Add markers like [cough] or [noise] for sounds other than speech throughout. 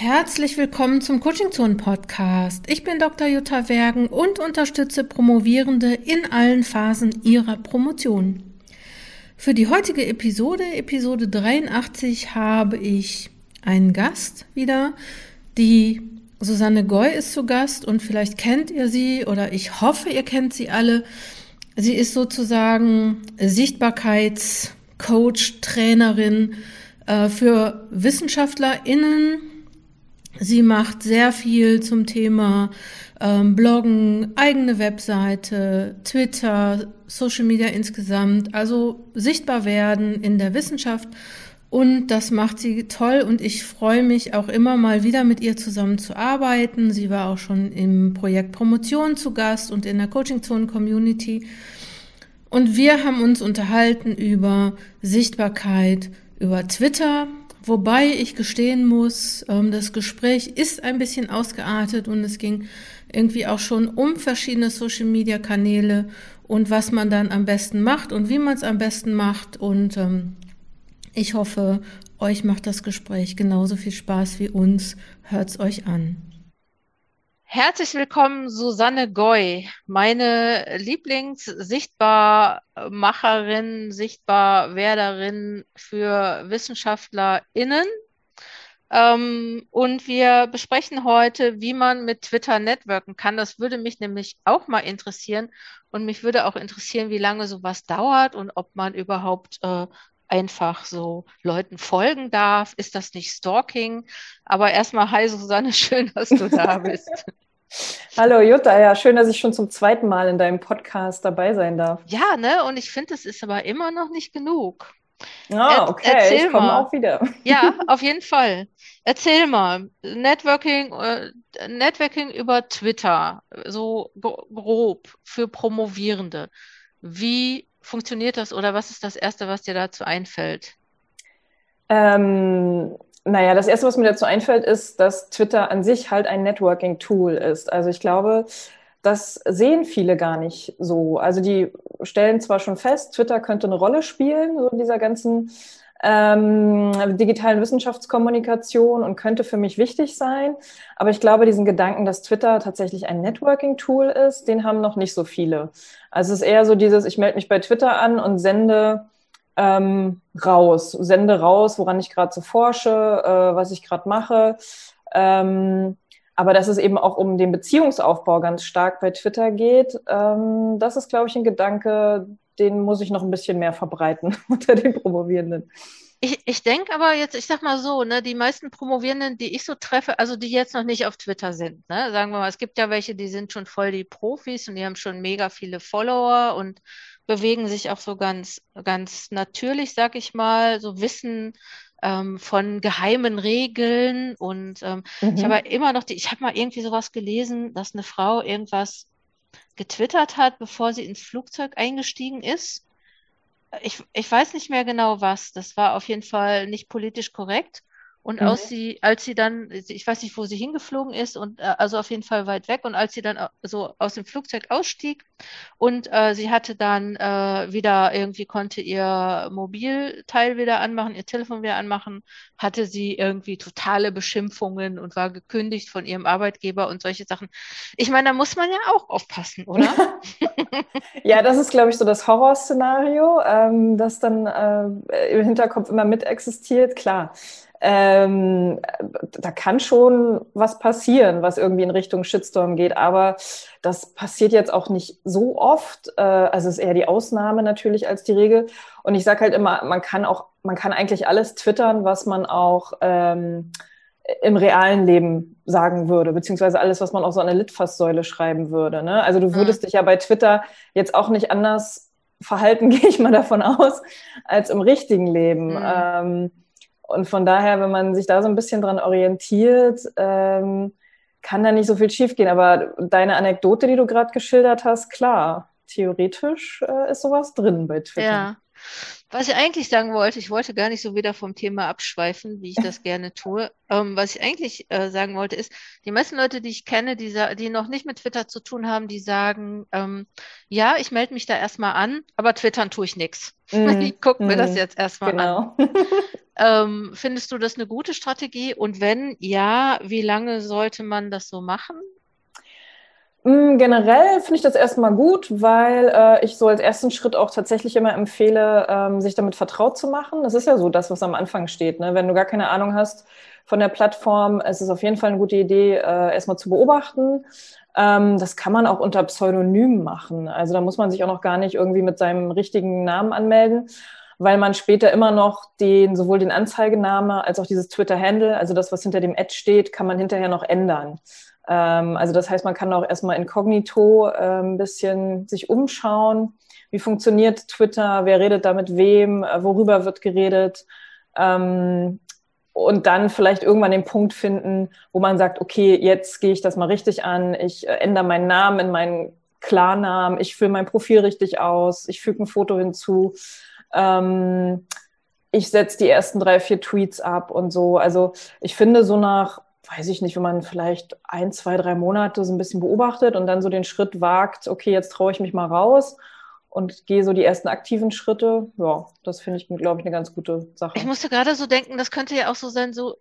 Herzlich willkommen zum Coaching Zone Podcast. Ich bin Dr. Jutta Wergen und unterstütze Promovierende in allen Phasen ihrer Promotion. Für die heutige Episode, Episode 83, habe ich einen Gast wieder. Die Susanne Goy ist zu Gast und vielleicht kennt ihr sie oder ich hoffe, ihr kennt sie alle. Sie ist sozusagen Sichtbarkeitscoach, Trainerin äh, für WissenschaftlerInnen Sie macht sehr viel zum Thema ähm, Bloggen, eigene Webseite, Twitter, Social Media insgesamt, also sichtbar werden in der Wissenschaft. Und das macht sie toll und ich freue mich auch immer mal wieder mit ihr zusammen zu arbeiten. Sie war auch schon im Projekt Promotion zu Gast und in der Coaching Zone Community. Und wir haben uns unterhalten über Sichtbarkeit, über Twitter, Wobei ich gestehen muss, ähm, das Gespräch ist ein bisschen ausgeartet und es ging irgendwie auch schon um verschiedene Social-Media-Kanäle und was man dann am besten macht und wie man es am besten macht. Und ähm, ich hoffe, euch macht das Gespräch genauso viel Spaß wie uns. Hört's euch an. Herzlich willkommen, Susanne Goy, meine Lieblings-Sichtbarmacherin, Sichtbarwerderin für WissenschaftlerInnen. Ähm, und wir besprechen heute, wie man mit Twitter networken kann. Das würde mich nämlich auch mal interessieren. Und mich würde auch interessieren, wie lange sowas dauert und ob man überhaupt äh, einfach so Leuten folgen darf. Ist das nicht Stalking? Aber erstmal, hi Susanne, [laughs] schön, dass du da bist. Hallo Jutta, ja, schön, dass ich schon zum zweiten Mal in deinem Podcast dabei sein darf. Ja, ne, und ich finde, es ist aber immer noch nicht genug. Ah, er okay, erzähl ich komme auch wieder. Ja, [laughs] auf jeden Fall. Erzähl mal, Networking, äh, Networking über Twitter, so grob für Promovierende. Wie funktioniert das oder was ist das Erste, was dir dazu einfällt? Ähm, naja, das Erste, was mir dazu einfällt, ist, dass Twitter an sich halt ein Networking-Tool ist. Also ich glaube, das sehen viele gar nicht so. Also die stellen zwar schon fest, Twitter könnte eine Rolle spielen, so in dieser ganzen ähm, digitalen Wissenschaftskommunikation und könnte für mich wichtig sein. Aber ich glaube, diesen Gedanken, dass Twitter tatsächlich ein Networking-Tool ist, den haben noch nicht so viele. Also es ist eher so dieses, ich melde mich bei Twitter an und sende ähm, raus, sende raus, woran ich gerade so forsche, äh, was ich gerade mache. Ähm, aber dass es eben auch um den Beziehungsaufbau ganz stark bei Twitter geht, ähm, das ist, glaube ich, ein Gedanke, den muss ich noch ein bisschen mehr verbreiten [laughs] unter den Promovierenden. Ich, ich denke aber jetzt, ich sag mal so, ne, die meisten Promovierenden, die ich so treffe, also die jetzt noch nicht auf Twitter sind, ne, sagen wir mal, es gibt ja welche, die sind schon voll die Profis und die haben schon mega viele Follower und bewegen sich auch so ganz, ganz natürlich, sag ich mal, so Wissen ähm, von geheimen Regeln. Und ähm, mhm. ich habe immer noch die, ich habe mal irgendwie sowas gelesen, dass eine Frau irgendwas getwittert hat, bevor sie ins Flugzeug eingestiegen ist. Ich, ich weiß nicht mehr genau was. Das war auf jeden Fall nicht politisch korrekt. Und mhm. sie, als sie dann, ich weiß nicht, wo sie hingeflogen ist, und äh, also auf jeden Fall weit weg, und als sie dann äh, so aus dem Flugzeug ausstieg und äh, sie hatte dann äh, wieder irgendwie konnte ihr Mobilteil wieder anmachen, ihr Telefon wieder anmachen, hatte sie irgendwie totale Beschimpfungen und war gekündigt von ihrem Arbeitgeber und solche Sachen. Ich meine, da muss man ja auch aufpassen, oder? [laughs] [laughs] ja, das ist, glaube ich, so das Horrorszenario, ähm, das dann äh, im Hinterkopf immer mit existiert. Klar, ähm, da kann schon was passieren, was irgendwie in Richtung Shitstorm geht, aber das passiert jetzt auch nicht so oft. Äh, also es ist eher die Ausnahme natürlich als die Regel. Und ich sage halt immer, man kann auch, man kann eigentlich alles twittern, was man auch ähm, im realen Leben sagen würde, beziehungsweise alles, was man auf so eine Litfaßsäule schreiben würde. Ne? Also du würdest mhm. dich ja bei Twitter jetzt auch nicht anders verhalten, [laughs] gehe ich mal davon aus, als im richtigen Leben. Mhm. Ähm, und von daher, wenn man sich da so ein bisschen dran orientiert, ähm, kann da nicht so viel schiefgehen. Aber deine Anekdote, die du gerade geschildert hast, klar, theoretisch äh, ist sowas drin bei Twitter. Ja. Was ich eigentlich sagen wollte, ich wollte gar nicht so wieder vom Thema abschweifen, wie ich das [laughs] gerne tue. Ähm, was ich eigentlich äh, sagen wollte, ist, die meisten Leute, die ich kenne, die, die noch nicht mit Twitter zu tun haben, die sagen, ähm, ja, ich melde mich da erstmal an, aber twittern tue ich nichts. Mm, [laughs] ich gucke mir mm, das jetzt erstmal genau. an. [laughs] Ähm, findest du das eine gute Strategie? Und wenn ja, wie lange sollte man das so machen? Mm, generell finde ich das erstmal gut, weil äh, ich so als ersten Schritt auch tatsächlich immer empfehle, ähm, sich damit vertraut zu machen. Das ist ja so das, was am Anfang steht. Ne? Wenn du gar keine Ahnung hast von der Plattform, es ist auf jeden Fall eine gute Idee, äh, erstmal zu beobachten. Ähm, das kann man auch unter Pseudonym machen. Also da muss man sich auch noch gar nicht irgendwie mit seinem richtigen Namen anmelden weil man später immer noch den, sowohl den Anzeigename als auch dieses Twitter-Handle, also das, was hinter dem Ad steht, kann man hinterher noch ändern. Ähm, also das heißt, man kann auch erstmal inkognito äh, ein bisschen sich umschauen. Wie funktioniert Twitter? Wer redet da mit wem? Äh, worüber wird geredet? Ähm, und dann vielleicht irgendwann den Punkt finden, wo man sagt, okay, jetzt gehe ich das mal richtig an. Ich äh, ändere meinen Namen in meinen Klarnamen. Ich fülle mein Profil richtig aus. Ich füge ein Foto hinzu. Ähm, ich setze die ersten drei, vier Tweets ab und so. Also ich finde, so nach weiß ich nicht, wenn man vielleicht ein, zwei, drei Monate so ein bisschen beobachtet und dann so den Schritt wagt, okay, jetzt traue ich mich mal raus und gehe so die ersten aktiven Schritte. Ja, das finde ich, glaube ich, eine ganz gute Sache. Ich musste gerade so denken, das könnte ja auch so sein, so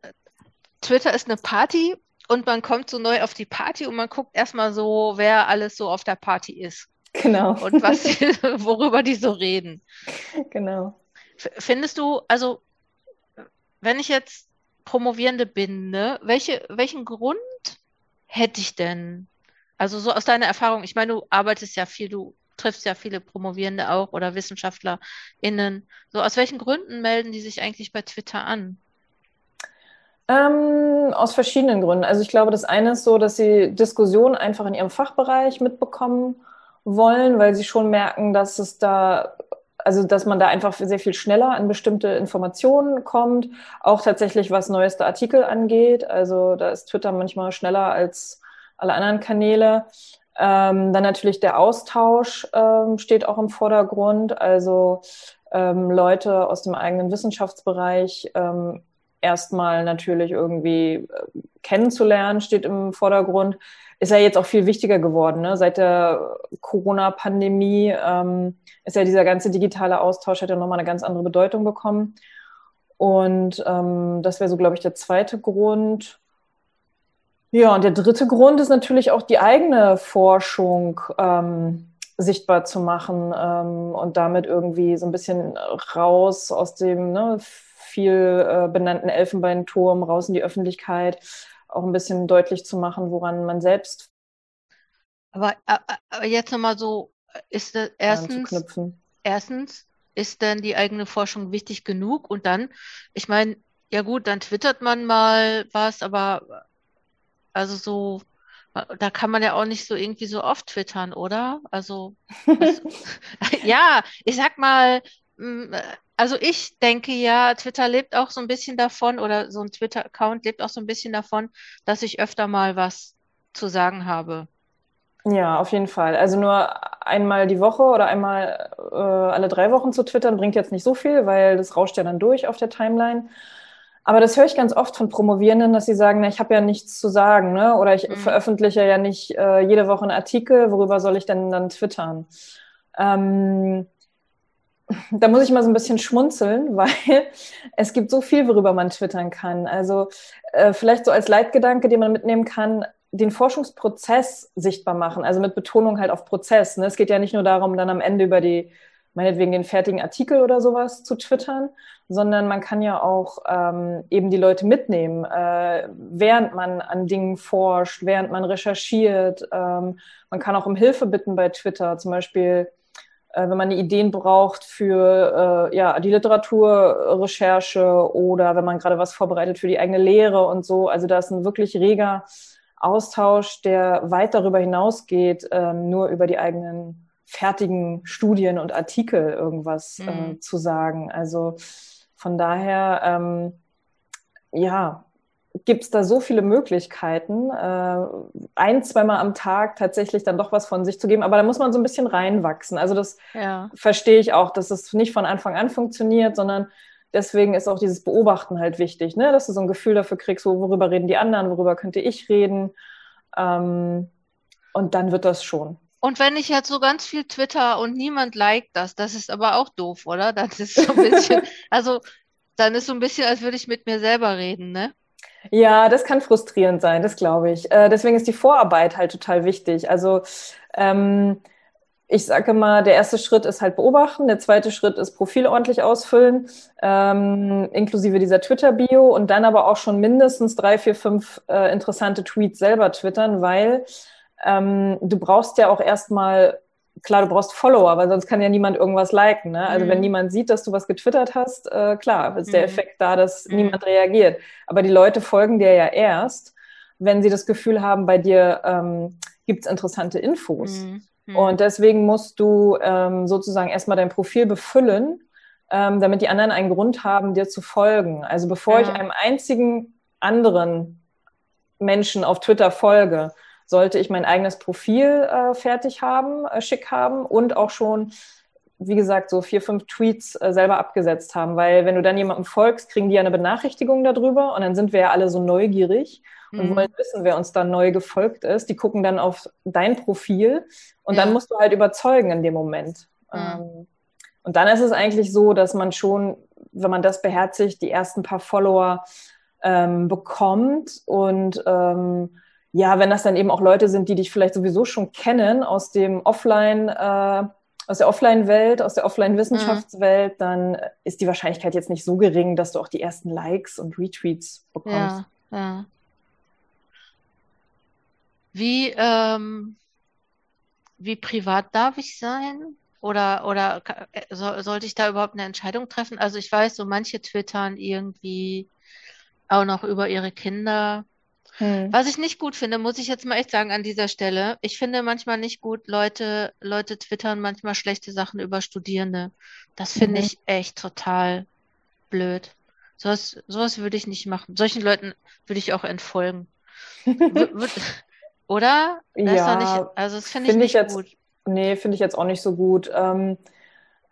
Twitter ist eine Party und man kommt so neu auf die Party und man guckt erstmal so, wer alles so auf der Party ist. Genau. Und was, [laughs] worüber die so reden. Genau. Findest du, also, wenn ich jetzt Promovierende bin, ne? Welche, welchen Grund hätte ich denn? Also so aus deiner Erfahrung, ich meine, du arbeitest ja viel, du triffst ja viele Promovierende auch oder WissenschaftlerInnen. So aus welchen Gründen melden die sich eigentlich bei Twitter an? Ähm, aus verschiedenen Gründen. Also ich glaube, das eine ist so, dass sie Diskussionen einfach in ihrem Fachbereich mitbekommen wollen, weil sie schon merken, dass es da also dass man da einfach sehr viel schneller an bestimmte Informationen kommt, auch tatsächlich was neueste Artikel angeht. Also da ist Twitter manchmal schneller als alle anderen Kanäle. Ähm, dann natürlich der Austausch ähm, steht auch im Vordergrund. Also ähm, Leute aus dem eigenen Wissenschaftsbereich ähm, erstmal natürlich irgendwie äh, kennenzulernen, steht im Vordergrund ist ja jetzt auch viel wichtiger geworden. Ne? Seit der Corona-Pandemie ähm, ist ja dieser ganze digitale Austausch hat ja nochmal eine ganz andere Bedeutung bekommen. Und ähm, das wäre so, glaube ich, der zweite Grund. Ja, und der dritte Grund ist natürlich auch die eigene Forschung ähm, sichtbar zu machen ähm, und damit irgendwie so ein bisschen raus aus dem ne, viel äh, benannten Elfenbeinturm, raus in die Öffentlichkeit auch ein bisschen deutlich zu machen, woran man selbst. Aber, aber jetzt nochmal so, ist das erstens, erstens, ist denn die eigene Forschung wichtig genug? Und dann, ich meine, ja gut, dann twittert man mal was, aber also so, da kann man ja auch nicht so irgendwie so oft twittern, oder? Also, was, [laughs] [laughs] ja, ich sag mal, also ich denke ja, Twitter lebt auch so ein bisschen davon oder so ein Twitter-Account lebt auch so ein bisschen davon, dass ich öfter mal was zu sagen habe. Ja, auf jeden Fall. Also nur einmal die Woche oder einmal äh, alle drei Wochen zu twittern bringt jetzt nicht so viel, weil das rauscht ja dann durch auf der Timeline. Aber das höre ich ganz oft von Promovierenden, dass sie sagen, na, ich habe ja nichts zu sagen, ne? Oder ich mhm. veröffentliche ja nicht äh, jede Woche einen Artikel, worüber soll ich denn dann twittern? Ähm, da muss ich mal so ein bisschen schmunzeln, [laughs] weil es gibt so viel, worüber man twittern kann. Also äh, vielleicht so als Leitgedanke, den man mitnehmen kann, den Forschungsprozess sichtbar machen, also mit Betonung halt auf Prozess. Ne? Es geht ja nicht nur darum, dann am Ende über die, meinetwegen den fertigen Artikel oder sowas zu twittern, sondern man kann ja auch ähm, eben die Leute mitnehmen, äh, während man an Dingen forscht, während man recherchiert. Ähm, man kann auch um Hilfe bitten bei Twitter, zum Beispiel wenn man Ideen braucht für äh, ja, die Literaturrecherche oder wenn man gerade was vorbereitet für die eigene Lehre und so. Also da ist ein wirklich reger Austausch, der weit darüber hinausgeht, ähm, nur über die eigenen fertigen Studien und Artikel irgendwas äh, mhm. äh, zu sagen. Also von daher, ähm, ja, gibt es da so viele Möglichkeiten, äh, ein, zweimal am Tag tatsächlich dann doch was von sich zu geben. Aber da muss man so ein bisschen reinwachsen. Also das ja. verstehe ich auch, dass es nicht von Anfang an funktioniert, sondern deswegen ist auch dieses Beobachten halt wichtig, ne? dass du so ein Gefühl dafür kriegst, wo, worüber reden die anderen, worüber könnte ich reden. Ähm, und dann wird das schon. Und wenn ich jetzt so ganz viel Twitter und niemand liked das, das ist aber auch doof, oder? Das ist so ein bisschen, [laughs] also dann ist so ein bisschen, als würde ich mit mir selber reden, ne? Ja, das kann frustrierend sein, das glaube ich. Äh, deswegen ist die Vorarbeit halt total wichtig. Also ähm, ich sage mal, der erste Schritt ist halt beobachten, der zweite Schritt ist Profil ordentlich ausfüllen, ähm, inklusive dieser Twitter-Bio und dann aber auch schon mindestens drei, vier, fünf äh, interessante Tweets selber twittern, weil ähm, du brauchst ja auch erstmal, klar, du brauchst Follower, weil sonst kann ja niemand irgendwas liken. Ne? Also mhm. wenn niemand sieht, dass du was getwittert hast, äh, klar, ist mhm. der Effekt da, dass mhm. niemand reagiert. Aber die Leute folgen dir ja erst, wenn sie das Gefühl haben, bei dir ähm, gibt es interessante Infos. Mhm. Mhm. Und deswegen musst du ähm, sozusagen erstmal dein Profil befüllen, ähm, damit die anderen einen Grund haben, dir zu folgen. Also bevor ja. ich einem einzigen anderen Menschen auf Twitter folge, sollte ich mein eigenes Profil äh, fertig haben, äh, schick haben und auch schon, wie gesagt, so vier, fünf Tweets äh, selber abgesetzt haben. Weil wenn du dann jemandem folgst, kriegen die ja eine Benachrichtigung darüber und dann sind wir ja alle so neugierig und mhm. wollen wissen, wer uns dann neu gefolgt ist. Die gucken dann auf dein Profil und ja. dann musst du halt überzeugen in dem Moment. Mhm. Ähm, und dann ist es eigentlich so, dass man schon, wenn man das beherzigt, die ersten paar Follower ähm, bekommt und ähm, ja, wenn das dann eben auch Leute sind, die dich vielleicht sowieso schon kennen aus dem Offline, äh, aus der Offline-Welt, aus der Offline-Wissenschaftswelt, mhm. dann ist die Wahrscheinlichkeit jetzt nicht so gering, dass du auch die ersten Likes und Retweets bekommst. Ja, ja. Wie, ähm, wie privat darf ich sein? Oder, oder äh, so, sollte ich da überhaupt eine Entscheidung treffen? Also ich weiß, so manche twittern irgendwie auch noch über ihre Kinder. Hm. Was ich nicht gut finde, muss ich jetzt mal echt sagen an dieser Stelle. Ich finde manchmal nicht gut, Leute, Leute twittern manchmal schlechte Sachen über Studierende. Das finde mhm. ich echt total blöd. Sowas, sowas würde ich nicht machen. Solchen Leuten würde ich auch entfolgen. [laughs] Oder? Das ja, nicht, also das finde find ich nicht ich jetzt, gut. Nee, finde ich jetzt auch nicht so gut. Ähm,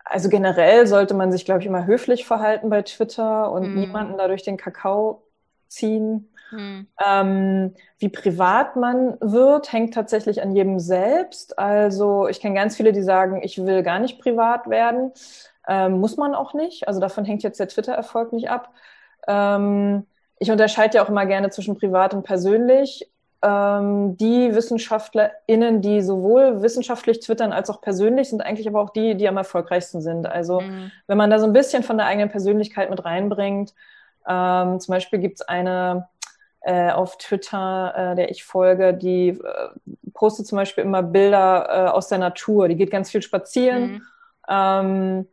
also generell sollte man sich, glaube ich, immer höflich verhalten bei Twitter und hm. niemanden dadurch den Kakao ziehen. Hm. Ähm, wie privat man wird, hängt tatsächlich an jedem selbst. Also ich kenne ganz viele, die sagen, ich will gar nicht privat werden. Ähm, muss man auch nicht. Also davon hängt jetzt der Twitter-Erfolg nicht ab. Ähm, ich unterscheide ja auch immer gerne zwischen privat und persönlich ähm, die WissenschaftlerInnen, die sowohl wissenschaftlich twittern als auch persönlich, sind eigentlich aber auch die, die am erfolgreichsten sind. Also mhm. wenn man da so ein bisschen von der eigenen Persönlichkeit mit reinbringt, ähm, zum Beispiel gibt es eine äh, auf Twitter, äh, der ich folge, die äh, postet zum Beispiel immer Bilder äh, aus der Natur. Die geht ganz viel spazieren. Mhm. Ähm,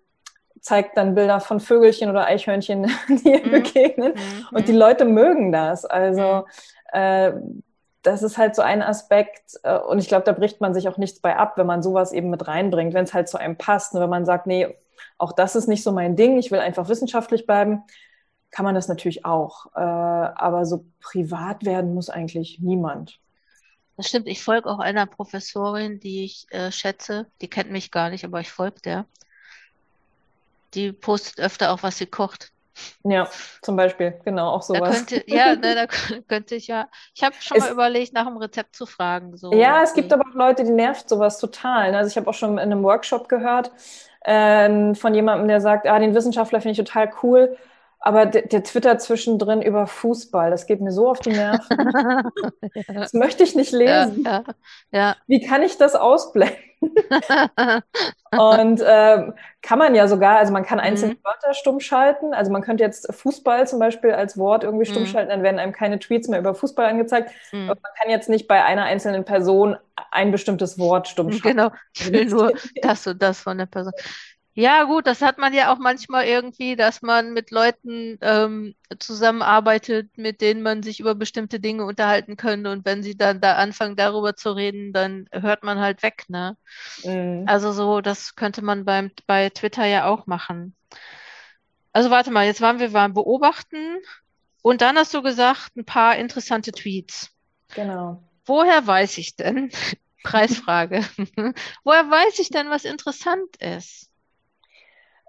zeigt dann Bilder von Vögelchen oder Eichhörnchen, [laughs] die ihr mhm. begegnen. Mhm. Und die Leute mögen das. Also mhm. äh, das ist halt so ein Aspekt äh, und ich glaube, da bricht man sich auch nichts bei ab, wenn man sowas eben mit reinbringt, wenn es halt zu einem passt. Und wenn man sagt, nee, auch das ist nicht so mein Ding, ich will einfach wissenschaftlich bleiben, kann man das natürlich auch. Äh, aber so privat werden muss eigentlich niemand. Das stimmt, ich folge auch einer Professorin, die ich äh, schätze, die kennt mich gar nicht, aber ich folge der. Die postet öfter auch, was sie kocht. Ja, zum Beispiel, genau, auch sowas. Da könnte, ja, ne, da [laughs] könnte ich ja. Ich habe schon es, mal überlegt, nach einem Rezept zu fragen. So. Ja, es gibt aber auch Leute, die nervt sowas total. Ne? Also ich habe auch schon in einem Workshop gehört äh, von jemandem, der sagt, ah, den Wissenschaftler finde ich total cool, aber der, der Twitter zwischendrin über Fußball, das geht mir so auf die Nerven. ja. [laughs] Das möchte ich nicht lesen. Ja, ja, Wie kann ich das ausblenden? [laughs] und äh, kann man ja sogar, also man kann einzelne mhm. Wörter stumm schalten. Also man könnte jetzt Fußball zum Beispiel als Wort irgendwie stumm mhm. schalten, dann werden einem keine Tweets mehr über Fußball angezeigt. Mhm. Aber man kann jetzt nicht bei einer einzelnen Person ein bestimmtes Wort stumm [laughs] schalten. Genau, ich will nur das und das von der Person. Ja, gut, das hat man ja auch manchmal irgendwie, dass man mit Leuten ähm, zusammenarbeitet, mit denen man sich über bestimmte Dinge unterhalten könnte. Und wenn sie dann da anfangen, darüber zu reden, dann hört man halt weg, ne? Mhm. Also so, das könnte man beim, bei Twitter ja auch machen. Also warte mal, jetzt waren wir beim Beobachten und dann hast du gesagt, ein paar interessante Tweets. Genau. Woher weiß ich denn? [laughs] Preisfrage. [laughs] Woher weiß ich denn, was interessant ist?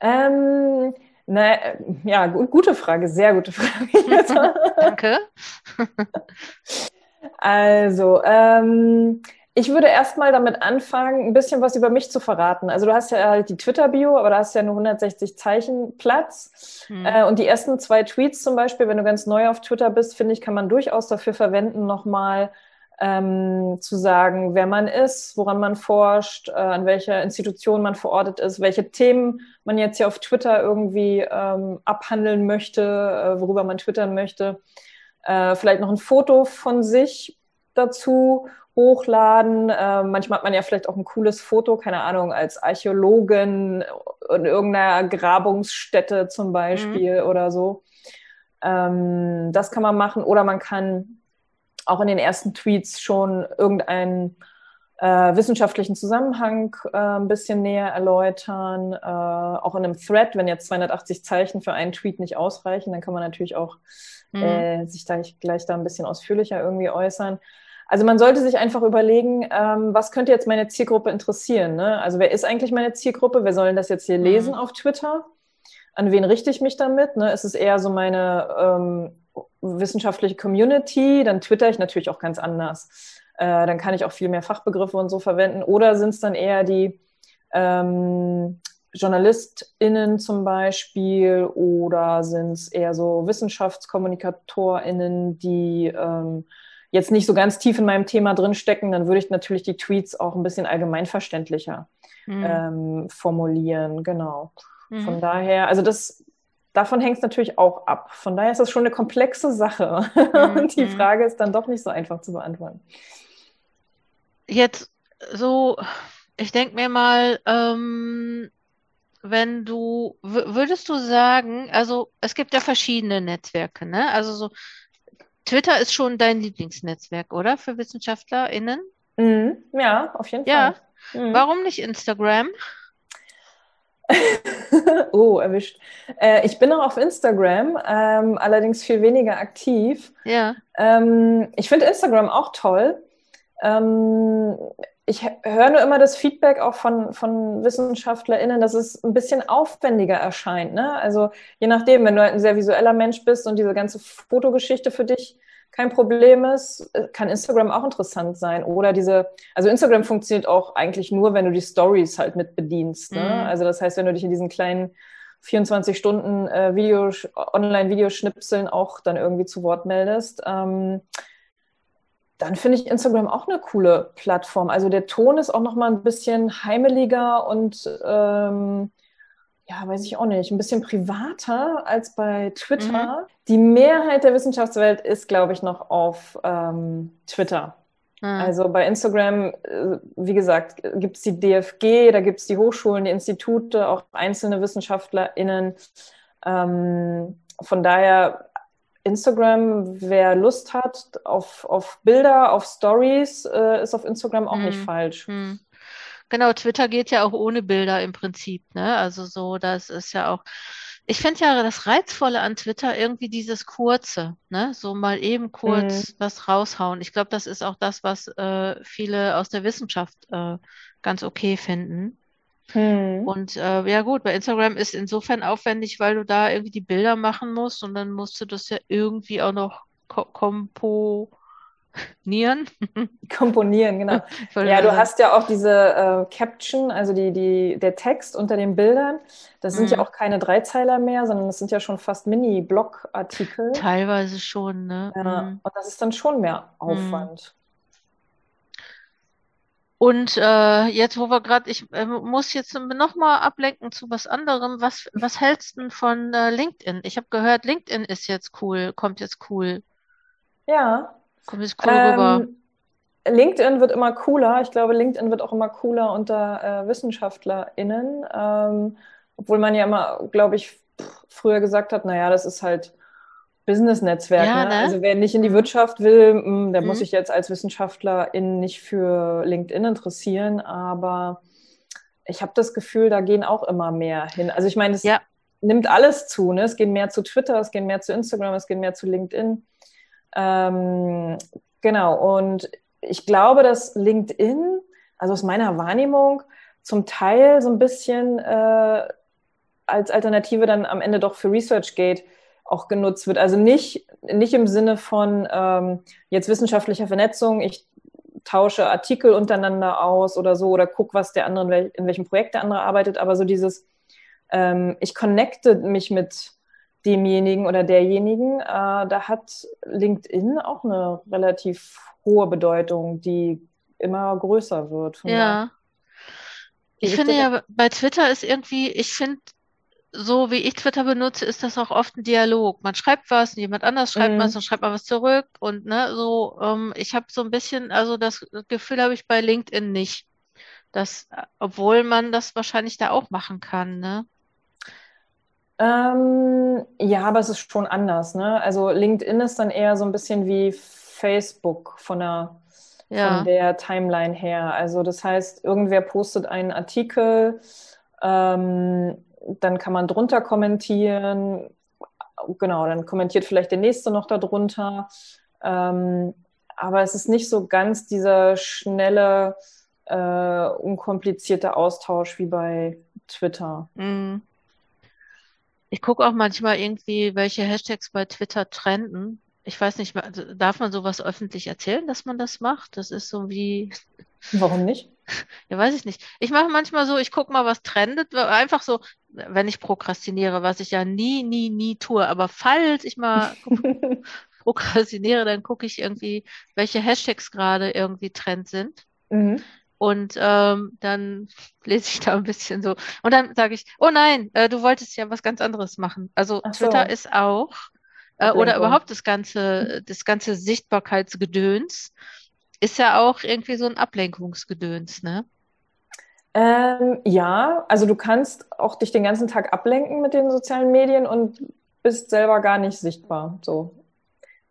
Ähm, na, ja, gute Frage, sehr gute Frage. [laughs] Danke. [laughs] also, ähm, ich würde erstmal damit anfangen, ein bisschen was über mich zu verraten. Also du hast ja halt die Twitter-Bio, aber da hast ja nur 160 Zeichen Platz. Hm. Äh, und die ersten zwei Tweets zum Beispiel, wenn du ganz neu auf Twitter bist, finde ich, kann man durchaus dafür verwenden, nochmal ähm, zu sagen, wer man ist, woran man forscht, äh, an welcher Institution man verortet ist, welche Themen man jetzt hier auf Twitter irgendwie ähm, abhandeln möchte, äh, worüber man twittern möchte. Äh, vielleicht noch ein Foto von sich dazu hochladen. Äh, manchmal hat man ja vielleicht auch ein cooles Foto, keine Ahnung, als Archäologin in irgendeiner Grabungsstätte zum Beispiel mhm. oder so. Ähm, das kann man machen. Oder man kann auch in den ersten Tweets schon irgendeinen äh, wissenschaftlichen Zusammenhang äh, ein bisschen näher erläutern. Äh, auch in einem Thread, wenn jetzt 280 Zeichen für einen Tweet nicht ausreichen, dann kann man natürlich auch mhm. Äh, sich da gleich da ein bisschen ausführlicher irgendwie äußern. Also man sollte sich einfach überlegen, ähm, was könnte jetzt meine Zielgruppe interessieren. Ne? Also wer ist eigentlich meine Zielgruppe? Wer sollen das jetzt hier mhm. lesen auf Twitter? An wen richte ich mich damit? Ne? Ist es eher so meine ähm, wissenschaftliche Community? Dann twitter ich natürlich auch ganz anders. Äh, dann kann ich auch viel mehr Fachbegriffe und so verwenden. Oder sind es dann eher die ähm, JournalistInnen zum Beispiel oder sind es eher so WissenschaftskommunikatorInnen, die ähm, jetzt nicht so ganz tief in meinem Thema drinstecken, dann würde ich natürlich die Tweets auch ein bisschen allgemeinverständlicher mhm. ähm, formulieren. Genau. Mhm. Von daher, also das, davon hängt es natürlich auch ab. Von daher ist das schon eine komplexe Sache. Mhm. [laughs] Und die mhm. Frage ist dann doch nicht so einfach zu beantworten. Jetzt so, ich denke mir mal, ähm, wenn du, würdest du sagen, also es gibt ja verschiedene Netzwerke, ne? Also so Twitter ist schon dein Lieblingsnetzwerk, oder? Für WissenschaftlerInnen? Mhm. Ja, auf jeden ja. Fall. Mhm. Warum nicht Instagram? [laughs] oh, erwischt. Äh, ich bin auch auf Instagram, ähm, allerdings viel weniger aktiv. Ja. Ähm, ich finde Instagram auch toll. Ähm, ich höre nur immer das Feedback auch von, von WissenschaftlerInnen, dass es ein bisschen aufwendiger erscheint. Ne? Also je nachdem, wenn du halt ein sehr visueller Mensch bist und diese ganze Fotogeschichte für dich kein Problem ist, kann Instagram auch interessant sein. Oder diese, also Instagram funktioniert auch eigentlich nur, wenn du die Stories halt mit bedienst. Ne? Mhm. Also das heißt, wenn du dich in diesen kleinen 24 Stunden äh, Video, Online-Videoschnipseln auch dann irgendwie zu Wort meldest. Ähm, dann finde ich Instagram auch eine coole Plattform. Also der Ton ist auch noch mal ein bisschen heimeliger und ähm, ja, weiß ich auch nicht, ein bisschen privater als bei Twitter. Mhm. Die Mehrheit der Wissenschaftswelt ist, glaube ich, noch auf ähm, Twitter. Mhm. Also bei Instagram, äh, wie gesagt, gibt es die DFG, da gibt es die Hochschulen, die Institute, auch einzelne WissenschaftlerInnen. Ähm, von daher Instagram, wer Lust hat auf, auf Bilder, auf Stories, äh, ist auf Instagram auch hm. nicht falsch. Hm. Genau, Twitter geht ja auch ohne Bilder im Prinzip, ne? Also so, das ist ja auch. Ich finde ja das Reizvolle an Twitter irgendwie dieses Kurze, ne? So mal eben kurz mhm. was raushauen. Ich glaube, das ist auch das, was äh, viele aus der Wissenschaft äh, ganz okay finden. Hm. Und äh, ja gut, bei Instagram ist insofern aufwendig, weil du da irgendwie die Bilder machen musst und dann musst du das ja irgendwie auch noch ko komponieren. [laughs] Komponieren, genau. [laughs] ja, du hast ja auch diese äh, Caption, also die, die, der Text unter den Bildern. Das sind hm. ja auch keine Dreizeiler mehr, sondern das sind ja schon fast Mini-Blog-Artikel. Teilweise schon, ne? Ja, hm. Und das ist dann schon mehr hm. Aufwand. Und äh, jetzt, wo wir gerade, ich äh, muss jetzt nochmal ablenken zu was anderem. Was, was hältst du von äh, LinkedIn? Ich habe gehört, LinkedIn ist jetzt cool, kommt jetzt cool. Ja. Kommt jetzt cool ähm, rüber. LinkedIn wird immer cooler. Ich glaube, LinkedIn wird auch immer cooler unter äh, WissenschaftlerInnen. Ähm, obwohl man ja immer, glaube ich, früher gesagt hat, naja, das ist halt Business-Netzwerk. Ja, ne? ne? Also wer nicht in die. Wirtschaft will, mm, der mhm. muss sich jetzt als Wissenschaftlerin nicht für LinkedIn interessieren. Aber ich habe das Gefühl, da gehen auch immer mehr hin. Also ich meine, es ja. nimmt alles zu. Ne? Es gehen mehr zu Twitter, es gehen mehr zu Instagram, es gehen mehr zu LinkedIn. Ähm, genau. Und ich glaube, dass LinkedIn, also aus meiner Wahrnehmung, zum Teil so ein bisschen äh, als Alternative dann am Ende doch für ResearchGate auch genutzt wird. Also nicht, nicht im Sinne von ähm, jetzt wissenschaftlicher Vernetzung, ich tausche Artikel untereinander aus oder so oder guck, was der andere, in welchem Projekt der andere arbeitet, aber so dieses, ähm, ich connecte mich mit demjenigen oder derjenigen, äh, da hat LinkedIn auch eine relativ hohe Bedeutung, die immer größer wird. Ja. Ich finde ja, bei Twitter ist irgendwie, ich finde, so wie ich Twitter benutze, ist das auch oft ein Dialog. Man schreibt was, und jemand anders schreibt mhm. was, dann schreibt man was zurück und ne, so, ähm, ich habe so ein bisschen, also das Gefühl habe ich bei LinkedIn nicht. Das, obwohl man das wahrscheinlich da auch machen kann, ne? Ähm, ja, aber es ist schon anders, ne? Also LinkedIn ist dann eher so ein bisschen wie Facebook von der, ja. von der Timeline her. Also das heißt, irgendwer postet einen Artikel, ähm, dann kann man drunter kommentieren. Genau, dann kommentiert vielleicht der nächste noch darunter. Ähm, aber es ist nicht so ganz dieser schnelle, äh, unkomplizierte Austausch wie bei Twitter. Mhm. Ich gucke auch manchmal irgendwie, welche Hashtags bei Twitter trenden. Ich weiß nicht, darf man sowas öffentlich erzählen, dass man das macht? Das ist so wie. [laughs] Warum nicht? [laughs] Ja, weiß ich nicht. Ich mache manchmal so, ich gucke mal, was trendet. Einfach so, wenn ich prokrastiniere, was ich ja nie, nie, nie tue. Aber falls ich mal [laughs] prokrastiniere, dann gucke ich irgendwie, welche Hashtags gerade irgendwie Trend sind. Mhm. Und ähm, dann lese ich da ein bisschen so. Und dann sage ich, oh nein, äh, du wolltest ja was ganz anderes machen. Also so. Twitter ist auch, äh, oder überhaupt das ganze, das ganze Sichtbarkeitsgedöns ist ja auch irgendwie so ein Ablenkungsgedöns, ne? Ähm, ja, also du kannst auch dich den ganzen Tag ablenken mit den sozialen Medien und bist selber gar nicht sichtbar. So.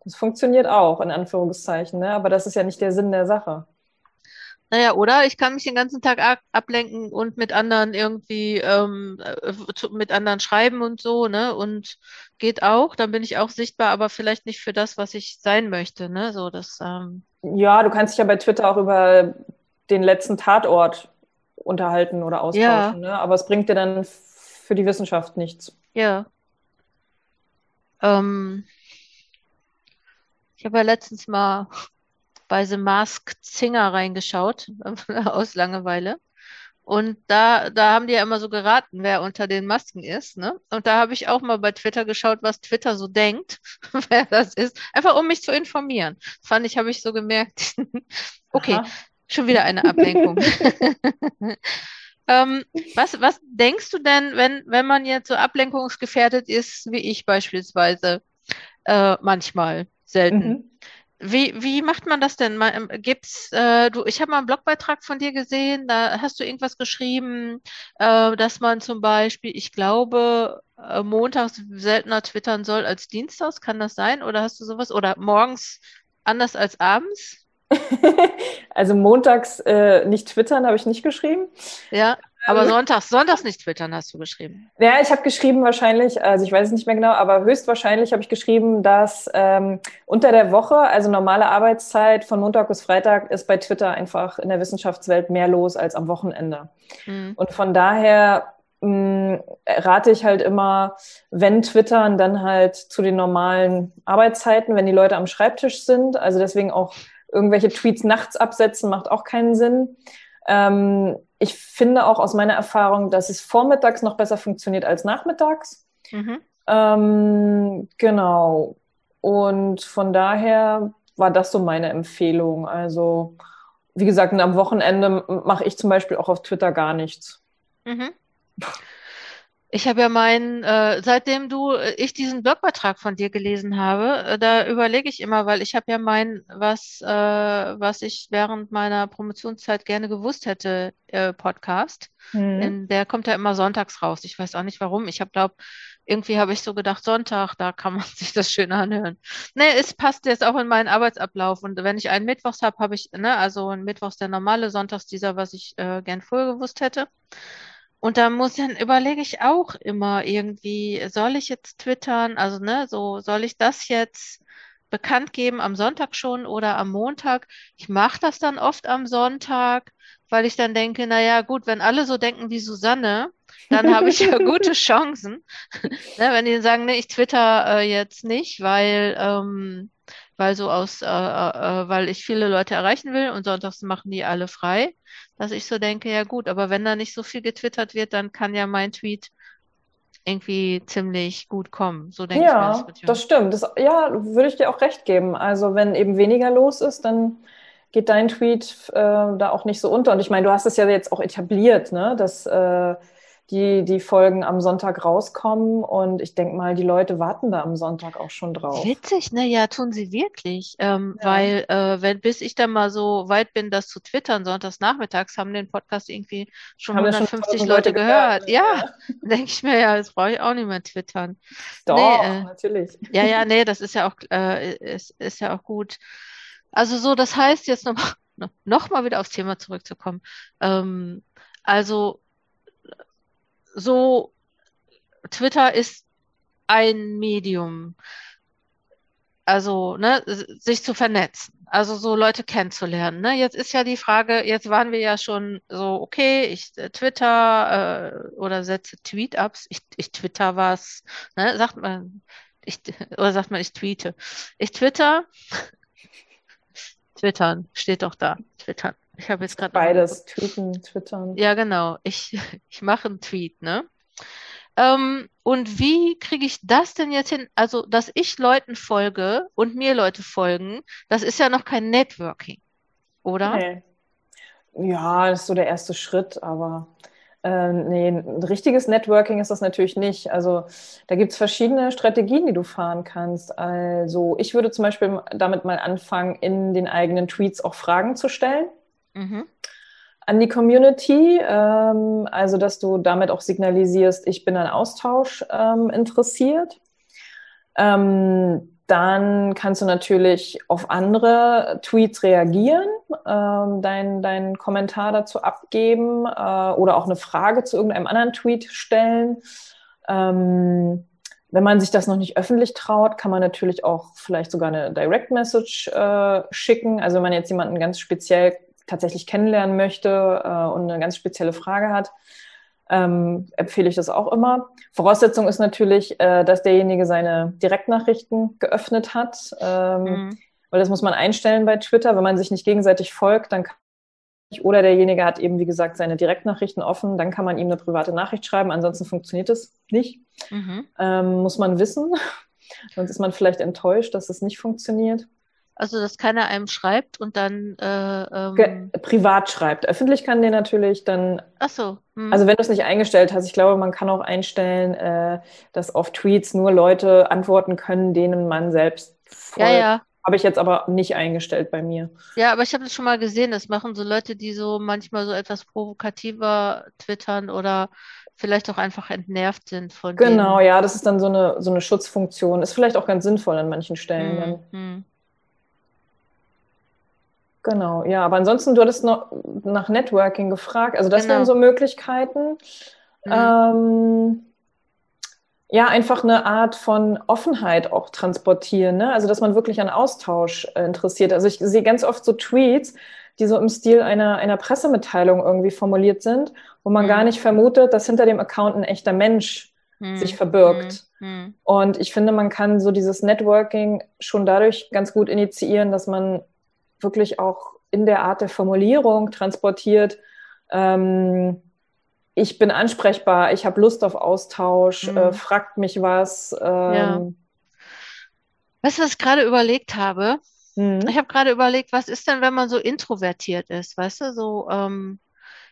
Das funktioniert auch, in Anführungszeichen, ne? aber das ist ja nicht der Sinn der Sache. Naja, oder ich kann mich den ganzen Tag ablenken und mit anderen irgendwie, ähm, äh, mit anderen schreiben und so, ne? Und geht auch, dann bin ich auch sichtbar, aber vielleicht nicht für das, was ich sein möchte, ne? So, das, ähm ja, du kannst dich ja bei Twitter auch über den letzten Tatort unterhalten oder austauschen, ja. ne? Aber es bringt dir dann für die Wissenschaft nichts. Ja. Ähm, ich habe ja letztens mal bei The Masked Singer reingeschaut, [laughs] aus Langeweile. Und da, da haben die ja immer so geraten, wer unter den Masken ist. Ne? Und da habe ich auch mal bei Twitter geschaut, was Twitter so denkt, [laughs] wer das ist. Einfach um mich zu informieren. Fand ich, habe ich so gemerkt. [laughs] okay, Aha. schon wieder eine Ablenkung. ähm, was, was denkst du denn, wenn, wenn man jetzt so ablenkungsgefährdet ist, wie ich beispielsweise, äh, manchmal, selten? Mhm. Wie, wie macht man das denn? Ähm, gibt's, äh, du, ich habe mal einen Blogbeitrag von dir gesehen, da hast du irgendwas geschrieben, äh, dass man zum Beispiel, ich glaube, äh, montags seltener twittern soll als dienstags. Kann das sein? Oder hast du sowas? Oder morgens anders als abends? [laughs] also montags äh, nicht twittern, habe ich nicht geschrieben. Ja. Aber sonntags, sonntags nicht twittern, hast du geschrieben. Ja, ich habe geschrieben wahrscheinlich, also ich weiß es nicht mehr genau, aber höchstwahrscheinlich habe ich geschrieben, dass ähm, unter der Woche, also normale Arbeitszeit von Montag bis Freitag, ist bei Twitter einfach in der Wissenschaftswelt mehr los als am Wochenende. Mhm. Und von daher mh, rate ich halt immer, wenn twittern, dann halt zu den normalen Arbeitszeiten, wenn die Leute am Schreibtisch sind. Also deswegen auch irgendwelche Tweets nachts absetzen, macht auch keinen Sinn. Ähm, ich finde auch aus meiner Erfahrung, dass es vormittags noch besser funktioniert als nachmittags. Mhm. Ähm, genau. Und von daher war das so meine Empfehlung. Also, wie gesagt, am Wochenende mache ich zum Beispiel auch auf Twitter gar nichts. Mhm. Ich habe ja meinen, äh, seitdem du, äh, ich diesen Blogbeitrag von dir gelesen habe, äh, da überlege ich immer, weil ich habe ja mein, was, äh, was ich während meiner Promotionszeit gerne gewusst hätte, äh, Podcast. Mhm. In, der kommt ja immer sonntags raus. Ich weiß auch nicht warum. Ich habe glaube, irgendwie habe ich so gedacht, Sonntag, da kann man [laughs] sich das schön anhören. Nee, es passt jetzt auch in meinen Arbeitsablauf. Und wenn ich einen Mittwochs habe, habe ich, ne, also ein Mittwochs der normale, Sonntags dieser, was ich äh, gern vorher gewusst hätte. Und da muss dann überlege ich auch immer irgendwie, soll ich jetzt twittern? Also, ne, so soll ich das jetzt bekannt geben am Sonntag schon oder am Montag? Ich mache das dann oft am Sonntag, weil ich dann denke, naja, gut, wenn alle so denken wie Susanne, dann habe ich ja [laughs] gute Chancen. [laughs] ne, wenn die sagen, nee, ich twitter äh, jetzt nicht, weil, ähm, weil so aus, äh, äh, äh, weil ich viele Leute erreichen will und sonntags machen die alle frei, dass ich so denke, ja gut, aber wenn da nicht so viel getwittert wird, dann kann ja mein Tweet irgendwie ziemlich gut kommen. So denke ja, ich mir das. das stimmt. Das, ja, würde ich dir auch recht geben. Also wenn eben weniger los ist, dann geht dein Tweet äh, da auch nicht so unter. Und ich meine, du hast es ja jetzt auch etabliert, ne? dass äh, die, die Folgen am Sonntag rauskommen. Und ich denke mal, die Leute warten da am Sonntag auch schon drauf. Witzig, ne? Ja, tun sie wirklich. Ähm, ja. Weil, äh, wenn, bis ich dann mal so weit bin, das zu twittern, sonntags nachmittags, haben den Podcast irgendwie schon haben 150 schon Leute gehört. gehört. Ja, ja. [laughs] denke ich mir, ja, das brauche ich auch nicht mehr twittern. Doch, nee, äh, natürlich. Ja, ja, nee, das ist ja auch, äh, ist, ist ja auch gut. Also so, das heißt jetzt noch, [laughs] noch mal wieder aufs Thema zurückzukommen. Ähm, also so, Twitter ist ein Medium, also ne, sich zu vernetzen, also so Leute kennenzulernen. Ne? Jetzt ist ja die Frage, jetzt waren wir ja schon so, okay, ich äh, Twitter äh, oder setze Tweet-Ups, ich, ich Twitter was, ne? sagt man, ich, [laughs] oder sagt man, ich tweete. Ich Twitter, [laughs] twittern, steht doch da, twittern. Ich habe jetzt gerade. Beides, tweeten, twittern. Ja, genau. Ich, [laughs] ich mache einen Tweet, ne? Ähm, und wie kriege ich das denn jetzt hin? Also, dass ich Leuten folge und mir Leute folgen, das ist ja noch kein Networking, oder? Nee. Ja, das ist so der erste Schritt, aber äh, nee, ein richtiges Networking ist das natürlich nicht. Also da gibt es verschiedene Strategien, die du fahren kannst. Also ich würde zum Beispiel damit mal anfangen, in den eigenen Tweets auch Fragen zu stellen. Mhm. An die Community, ähm, also dass du damit auch signalisierst, ich bin an Austausch ähm, interessiert. Ähm, dann kannst du natürlich auf andere Tweets reagieren, ähm, deinen dein Kommentar dazu abgeben äh, oder auch eine Frage zu irgendeinem anderen Tweet stellen. Ähm, wenn man sich das noch nicht öffentlich traut, kann man natürlich auch vielleicht sogar eine Direct Message äh, schicken. Also wenn man jetzt jemanden ganz speziell tatsächlich kennenlernen möchte äh, und eine ganz spezielle Frage hat, ähm, empfehle ich das auch immer. Voraussetzung ist natürlich, äh, dass derjenige seine Direktnachrichten geöffnet hat, ähm, mhm. weil das muss man einstellen bei Twitter. Wenn man sich nicht gegenseitig folgt, dann kann oder derjenige hat eben, wie gesagt, seine Direktnachrichten offen, dann kann man ihm eine private Nachricht schreiben, ansonsten funktioniert es nicht. Mhm. Ähm, muss man wissen. [laughs] Sonst ist man vielleicht enttäuscht, dass es nicht funktioniert. Also, dass keiner einem schreibt und dann äh, ähm privat schreibt. Öffentlich kann der natürlich dann. Ach so. Hm. Also wenn du es nicht eingestellt hast, ich glaube, man kann auch einstellen, äh, dass auf Tweets nur Leute antworten können, denen man selbst folgt. Ja, ja. Habe ich jetzt aber nicht eingestellt bei mir. Ja, aber ich habe das schon mal gesehen. Das machen so Leute, die so manchmal so etwas provokativer twittern oder vielleicht auch einfach entnervt sind von. Genau, denen. ja, das ist dann so eine, so eine Schutzfunktion. Ist vielleicht auch ganz sinnvoll an manchen Stellen. Hm, hm. Genau, ja, aber ansonsten, du hattest noch nach Networking gefragt. Also das genau. wären so Möglichkeiten. Mhm. Ähm, ja, einfach eine Art von Offenheit auch transportieren. Ne? Also dass man wirklich an Austausch äh, interessiert. Also ich sehe ganz oft so Tweets, die so im Stil einer, einer Pressemitteilung irgendwie formuliert sind, wo man mhm. gar nicht vermutet, dass hinter dem Account ein echter Mensch mhm. sich verbirgt. Mhm. mhm. Und ich finde, man kann so dieses Networking schon dadurch ganz gut initiieren, dass man wirklich auch in der Art der Formulierung transportiert, ähm, ich bin ansprechbar, ich habe Lust auf Austausch, mhm. äh, fragt mich was. Ähm, ja. Weißt du, was ich gerade überlegt habe? Mhm. Ich habe gerade überlegt, was ist denn, wenn man so introvertiert ist, weißt du, so, ähm,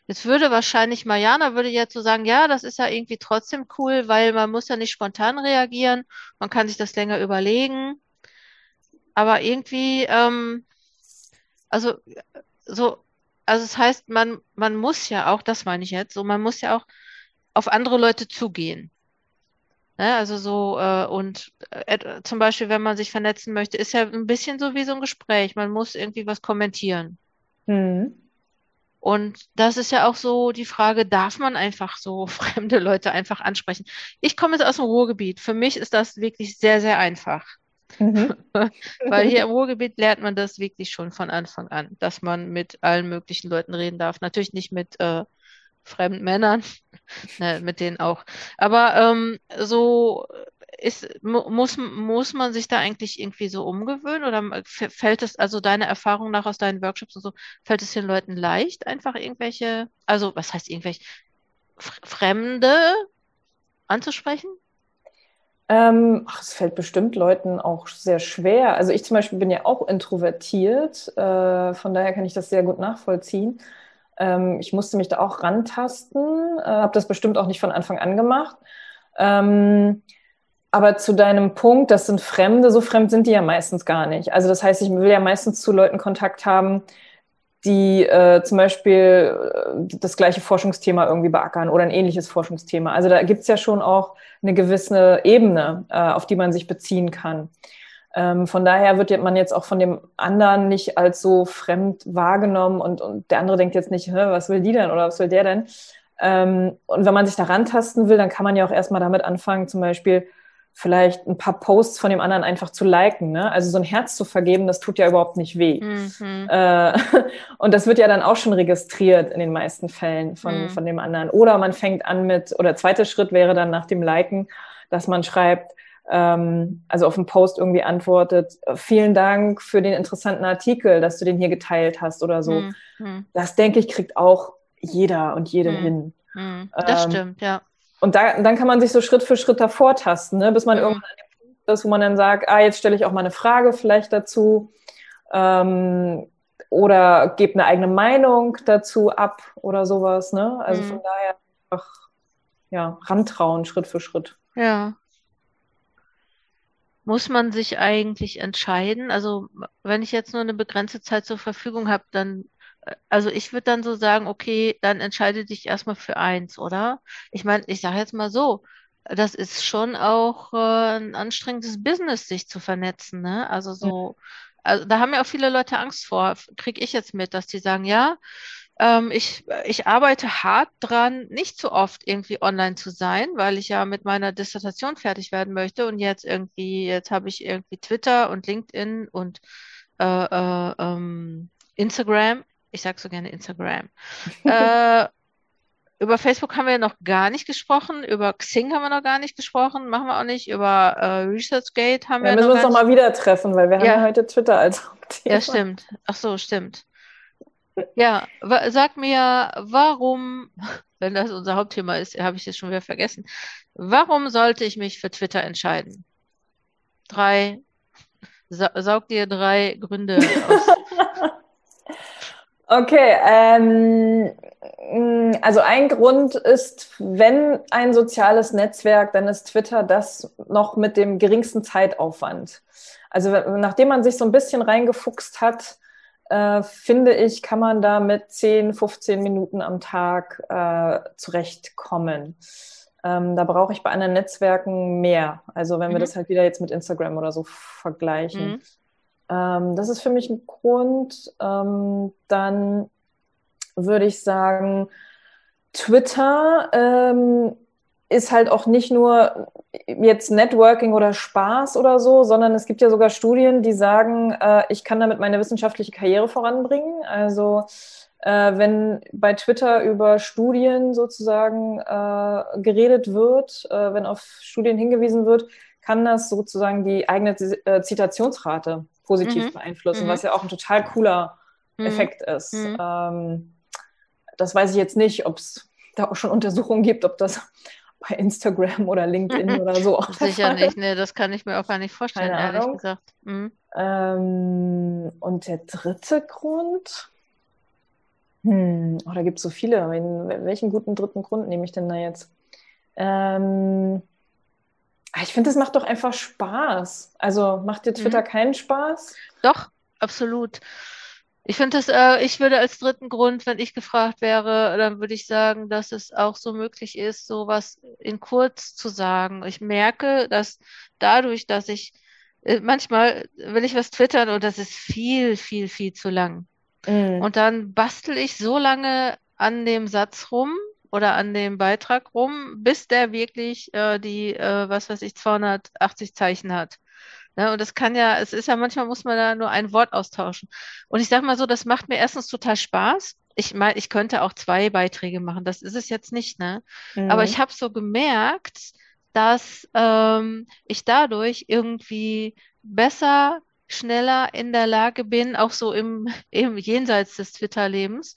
jetzt würde wahrscheinlich Mariana würde jetzt so sagen, ja, das ist ja irgendwie trotzdem cool, weil man muss ja nicht spontan reagieren, man kann sich das länger überlegen. Aber irgendwie, ähm, also so, also es heißt, man, man muss ja auch, das meine ich jetzt, so, man muss ja auch auf andere Leute zugehen. Ne? Also so, äh, und äh, zum Beispiel, wenn man sich vernetzen möchte, ist ja ein bisschen so wie so ein Gespräch. Man muss irgendwie was kommentieren. Mhm. Und das ist ja auch so die Frage, darf man einfach so [laughs] fremde Leute einfach ansprechen? Ich komme jetzt aus dem Ruhrgebiet. Für mich ist das wirklich sehr, sehr einfach. Mhm. [laughs] Weil hier im [laughs] Ruhrgebiet lernt man das wirklich schon von Anfang an, dass man mit allen möglichen Leuten reden darf. Natürlich nicht mit äh, fremden Männern, [laughs] ne, mit denen auch. Aber ähm, so ist, muss, muss man sich da eigentlich irgendwie so umgewöhnen oder fällt es, also deine Erfahrung nach aus deinen Workshops und so, fällt es den Leuten leicht, einfach irgendwelche, also was heißt irgendwelche Fremde anzusprechen? Ähm, ach, es fällt bestimmt Leuten auch sehr schwer. Also ich zum Beispiel bin ja auch introvertiert, äh, von daher kann ich das sehr gut nachvollziehen. Ähm, ich musste mich da auch rantasten, äh, habe das bestimmt auch nicht von Anfang an gemacht. Ähm, aber zu deinem Punkt, das sind Fremde, so fremd sind die ja meistens gar nicht. Also das heißt, ich will ja meistens zu Leuten Kontakt haben, die äh, zum Beispiel äh, das gleiche Forschungsthema irgendwie beackern oder ein ähnliches Forschungsthema. Also da gibt's ja schon auch eine gewisse Ebene, äh, auf die man sich beziehen kann. Ähm, von daher wird man jetzt auch von dem anderen nicht als so fremd wahrgenommen und, und der andere denkt jetzt nicht, was will die denn oder was will der denn? Ähm, und wenn man sich da rantasten will, dann kann man ja auch erstmal damit anfangen, zum Beispiel vielleicht ein paar Posts von dem anderen einfach zu liken. Ne? Also so ein Herz zu vergeben, das tut ja überhaupt nicht weh. Mhm. Äh, [laughs] und das wird ja dann auch schon registriert in den meisten Fällen von, mhm. von dem anderen. Oder man fängt an mit, oder zweiter Schritt wäre dann nach dem Liken, dass man schreibt, ähm, also auf einen Post irgendwie antwortet, vielen Dank für den interessanten Artikel, dass du den hier geteilt hast oder so. Mhm. Das denke ich, kriegt auch jeder und jede mhm. hin. Mhm. Das ähm, stimmt, ja. Und da, dann kann man sich so Schritt für Schritt davor tasten, ne? bis man mhm. irgendwann an dem Punkt ist, wo man dann sagt, ah, jetzt stelle ich auch mal eine Frage vielleicht dazu ähm, oder gebe eine eigene Meinung dazu ab oder sowas. Ne? Also mhm. von daher einfach ja, rantrauen, Schritt für Schritt. Ja. Muss man sich eigentlich entscheiden? Also wenn ich jetzt nur eine begrenzte Zeit zur Verfügung habe, dann also ich würde dann so sagen, okay, dann entscheide dich erstmal für eins, oder? Ich meine, ich sage jetzt mal so, das ist schon auch äh, ein anstrengendes Business, sich zu vernetzen, ne? Also so, also da haben ja auch viele Leute Angst vor, kriege ich jetzt mit, dass die sagen, ja, ähm, ich, ich arbeite hart dran, nicht so oft irgendwie online zu sein, weil ich ja mit meiner Dissertation fertig werden möchte und jetzt irgendwie, jetzt habe ich irgendwie Twitter und LinkedIn und äh, äh, ähm, Instagram ich sage so gerne Instagram. [laughs] äh, über Facebook haben wir noch gar nicht gesprochen, über Xing haben wir noch gar nicht gesprochen, machen wir auch nicht, über äh, ResearchGate haben ja, wir, wir müssen uns noch mal wieder treffen, weil wir ja. haben ja heute Twitter als Hauptthema. Ja, stimmt. Ach so, stimmt. Ja, sag mir, warum, [laughs] wenn das unser Hauptthema ist, habe ich es schon wieder vergessen, warum sollte ich mich für Twitter entscheiden? Drei, sa saug dir drei Gründe aus. [laughs] Okay, ähm, also ein Grund ist, wenn ein soziales Netzwerk, dann ist Twitter das noch mit dem geringsten Zeitaufwand. Also nachdem man sich so ein bisschen reingefuchst hat, äh, finde ich, kann man da mit 10, 15 Minuten am Tag äh, zurechtkommen. Ähm, da brauche ich bei anderen Netzwerken mehr. Also wenn wir mhm. das halt wieder jetzt mit Instagram oder so vergleichen. Mhm. Ähm, das ist für mich ein Grund. Ähm, dann würde ich sagen, Twitter ähm, ist halt auch nicht nur jetzt Networking oder Spaß oder so, sondern es gibt ja sogar Studien, die sagen, äh, ich kann damit meine wissenschaftliche Karriere voranbringen. Also äh, wenn bei Twitter über Studien sozusagen äh, geredet wird, äh, wenn auf Studien hingewiesen wird, kann das sozusagen die eigene äh, Zitationsrate positiv mhm. beeinflussen, mhm. was ja auch ein total cooler mhm. Effekt ist. Mhm. Ähm, das weiß ich jetzt nicht, ob es da auch schon Untersuchungen gibt, ob das [laughs] bei Instagram oder LinkedIn [laughs] oder so auch Sicher nicht, nee, das kann ich mir auch gar nicht vorstellen, Keine ehrlich gesagt. Mhm. Ähm, und der dritte Grund, hm, oh, da gibt es so viele. welchen guten dritten Grund nehme ich denn da jetzt? Ähm, ich finde, es macht doch einfach Spaß. Also macht dir Twitter mhm. keinen Spaß? Doch, absolut. Ich finde das, äh, ich würde als dritten Grund, wenn ich gefragt wäre, dann würde ich sagen, dass es auch so möglich ist, sowas in kurz zu sagen. Ich merke, dass dadurch, dass ich äh, manchmal will ich was twittern und das ist viel, viel, viel zu lang. Mhm. Und dann bastel ich so lange an dem Satz rum, oder an dem Beitrag rum, bis der wirklich äh, die, äh, was weiß ich, 280 Zeichen hat. Ne? Und das kann ja, es ist ja manchmal muss man da nur ein Wort austauschen. Und ich sage mal so, das macht mir erstens total Spaß. Ich meine, ich könnte auch zwei Beiträge machen, das ist es jetzt nicht, ne? Mhm. Aber ich habe so gemerkt, dass ähm, ich dadurch irgendwie besser, schneller in der Lage bin, auch so im, im Jenseits des Twitter-Lebens,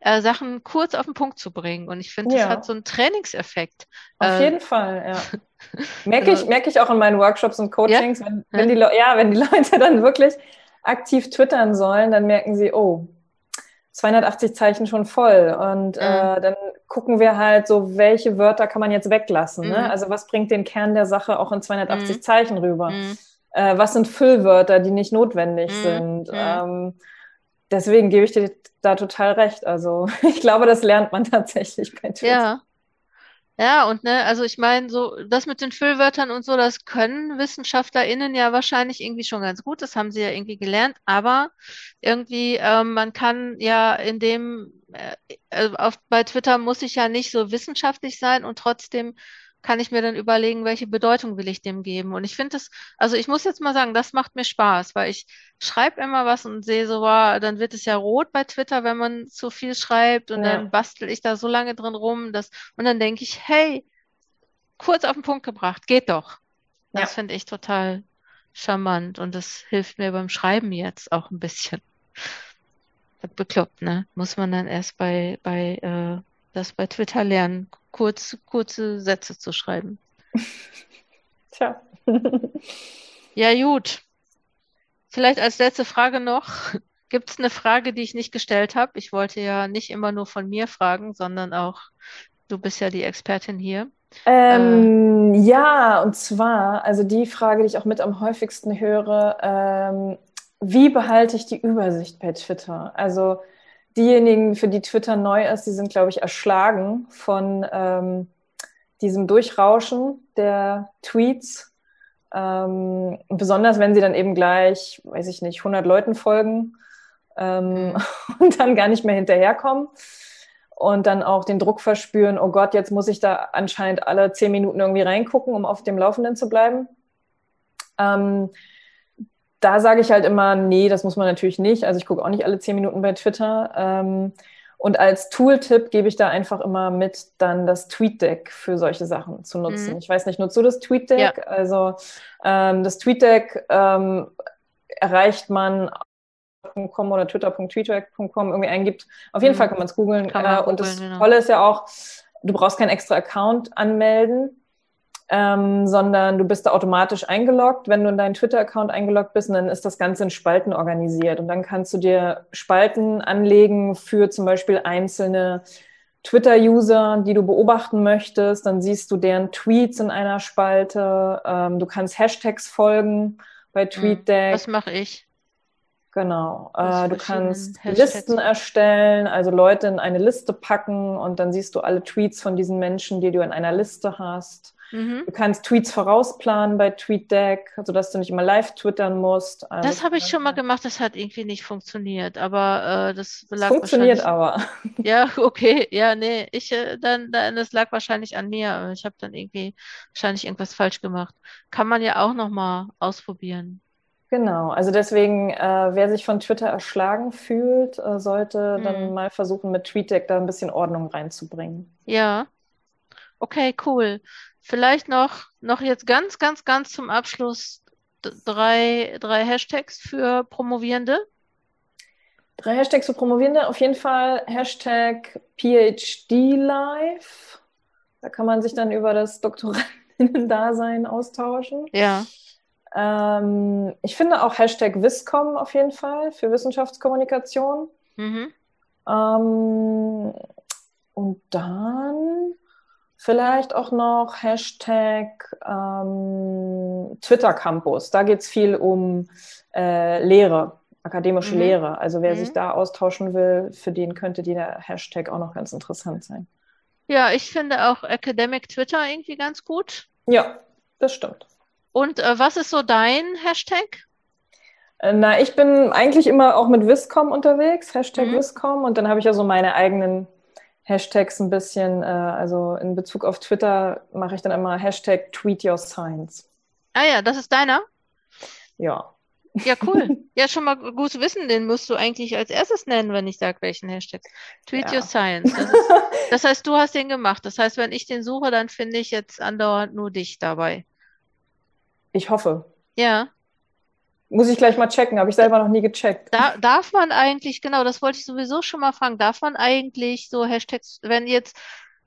äh, Sachen kurz auf den Punkt zu bringen. Und ich finde, das Ja. hat so einen Trainingseffekt. Auf Äh, jeden Fall, ja. [laughs] Merke also, ich, merke ich auch in meinen Workshops und ja, Coachings, wenn, ja, wenn die, Leu- ja, wenn die [laughs] Leute dann wirklich aktiv twittern sollen, dann merken sie, oh, 280 Zeichen schon voll. Und mhm, äh, dann gucken wir halt so, welche Wörter kann man jetzt weglassen. Ne? mhm, Also was bringt den Kern der Sache auch in 280 mhm, Zeichen rüber? mhm, Äh, was sind Füllwörter, die nicht notwendig mhm, sind? mhm. Ähm, deswegen gebe ich dir da total recht. Also [laughs] ich glaube, das lernt man tatsächlich bei Twitter. Ja. Ja, und ne, also ich meine, so das mit den Füllwörtern und so, das können WissenschaftlerInnen ja wahrscheinlich irgendwie schon ganz gut. Das haben sie ja irgendwie gelernt, aber irgendwie, ähm, man kann ja in dem, äh, also auf, bei Twitter muss ich ja nicht so wissenschaftlich sein und trotzdem kann ich mir dann überlegen, welche Bedeutung will ich dem geben. Und ich finde das, also ich muss jetzt mal sagen, das macht mir Spaß, weil ich schreibe immer was und sehe so, wow, dann wird es ja rot bei Twitter, wenn man zu viel schreibt und dann Ja. bastel ich da so lange drin rum, dass, und dann denke ich, hey, kurz auf den Punkt gebracht, geht doch. Ja. Das finde ich total charmant und das hilft mir beim Schreiben jetzt auch ein bisschen. Bekloppt, ne? Muss man dann erst bei, bei, äh, das bei Twitter lernen, kurz, kurze Sätze zu schreiben. [laughs] Tja. Ja, gut. Vielleicht als letzte Frage noch. Gibt es eine Frage, die ich nicht gestellt habe? Ich wollte ja nicht immer nur von mir fragen, sondern auch, du bist ja die Expertin hier. Äh, Ähm, ja, und zwar, also die Frage, die ich auch mit am häufigsten höre, ähm, wie behalte ich die Übersicht bei Twitter? Also diejenigen, für die Twitter neu ist, die sind, glaube ich, erschlagen von ähm, diesem Durchrauschen der Tweets. Ähm, besonders, wenn sie dann eben gleich, weiß ich nicht, 100 Leuten folgen ähm, mhm. [laughs] und dann gar nicht mehr hinterherkommen und dann auch den Druck verspüren, oh Gott, jetzt muss ich da anscheinend alle zehn Minuten irgendwie reingucken, um auf dem Laufenden zu bleiben. Ähm, da sage ich halt immer, nee, das muss man natürlich nicht. Also ich gucke auch nicht alle zehn Minuten bei Twitter. Ähm, und als Tooltip gebe ich da einfach immer mit, dann das TweetDeck für solche Sachen zu nutzen. Mhm. Ich weiß nicht, nutzt du das TweetDeck? Ja. Also ähm, das TweetDeck ähm, erreicht man .com oder twitter.tweetdeck.com irgendwie eingibt. Auf jeden Mhm. Fall kann man es googeln. Kann man Äh, und das googeln, genau. Tolle ist ja auch, du brauchst keinen extra Account anmelden, ähm, sondern du bist da automatisch eingeloggt. Wenn du in deinen Twitter-Account eingeloggt bist, und dann ist das Ganze in Spalten organisiert. Und dann kannst du dir Spalten anlegen für zum Beispiel einzelne Twitter-User, die du beobachten möchtest. Dann siehst du deren Tweets in einer Spalte. Ähm, du kannst Hashtags folgen bei Mhm. TweetDeck. Das mache ich. Genau. Äh, du kannst Hashtags. Listen erstellen, also Leute in eine Liste packen und dann siehst du alle Tweets von diesen Menschen, die du in einer Liste hast. Mhm. Du kannst Tweets vorausplanen bei TweetDeck, sodass du nicht immer live twittern musst. Also Das habe ich schon mal gemacht, das hat irgendwie nicht funktioniert, aber äh, das lag funktioniert aber. Ja, [laughs] okay, ja, nee, ich äh, dann, dann, das lag wahrscheinlich an mir. Ich habe dann irgendwie wahrscheinlich irgendwas falsch gemacht. Kann man ja auch noch mal ausprobieren. Genau, also deswegen, äh, wer sich von Twitter erschlagen fühlt, äh, sollte dann Mhm. mal versuchen, mit TweetDeck da ein bisschen Ordnung reinzubringen. Ja, okay, cool. Vielleicht noch, noch jetzt ganz, ganz, ganz zum Abschluss drei, drei Hashtags für Promovierende. Drei Hashtags für Promovierende, auf jeden Fall Hashtag PhDLife. Da kann man sich dann über das Doktorandinnen-Dasein austauschen. Ja, Ähm, ich finde auch Hashtag Viscom auf jeden Fall für Wissenschaftskommunikation. mhm. Ähm, und dann vielleicht auch noch Hashtag ähm, Twitter Campus. Da geht es viel um äh, Lehre, akademische Mhm. Lehre. Also wer sich Mhm. da austauschen will, für den könnte dieser Hashtag auch noch ganz interessant sein. Ja, ich finde auch Academic Twitter irgendwie ganz gut. Ja, das stimmt. Und äh, was ist so dein Hashtag? Äh, Na, ich bin eigentlich immer auch mit Viscom unterwegs, Hashtag Mhm. Viscom. Und dann habe ich ja so meine eigenen Hashtags ein bisschen, äh, also in Bezug auf Twitter mache ich dann immer Hashtag Tweet Your Science. Ah ja, das ist deiner? ja. Ja, cool. [laughs] Ja, schon mal gut zu wissen, den musst du eigentlich als erstes nennen, wenn ich sage, welchen Hashtag. Tweet Ja. Your Science. Das, ist, [laughs] das heißt, du hast den gemacht. Das heißt, wenn ich den suche, dann finde ich jetzt andauernd nur dich dabei. Ich hoffe. Ja. Muss ich gleich mal checken, habe ich selber noch nie gecheckt. Da, darf man eigentlich, genau, das wollte ich sowieso schon mal fragen, darf man eigentlich so Hashtags, wenn jetzt,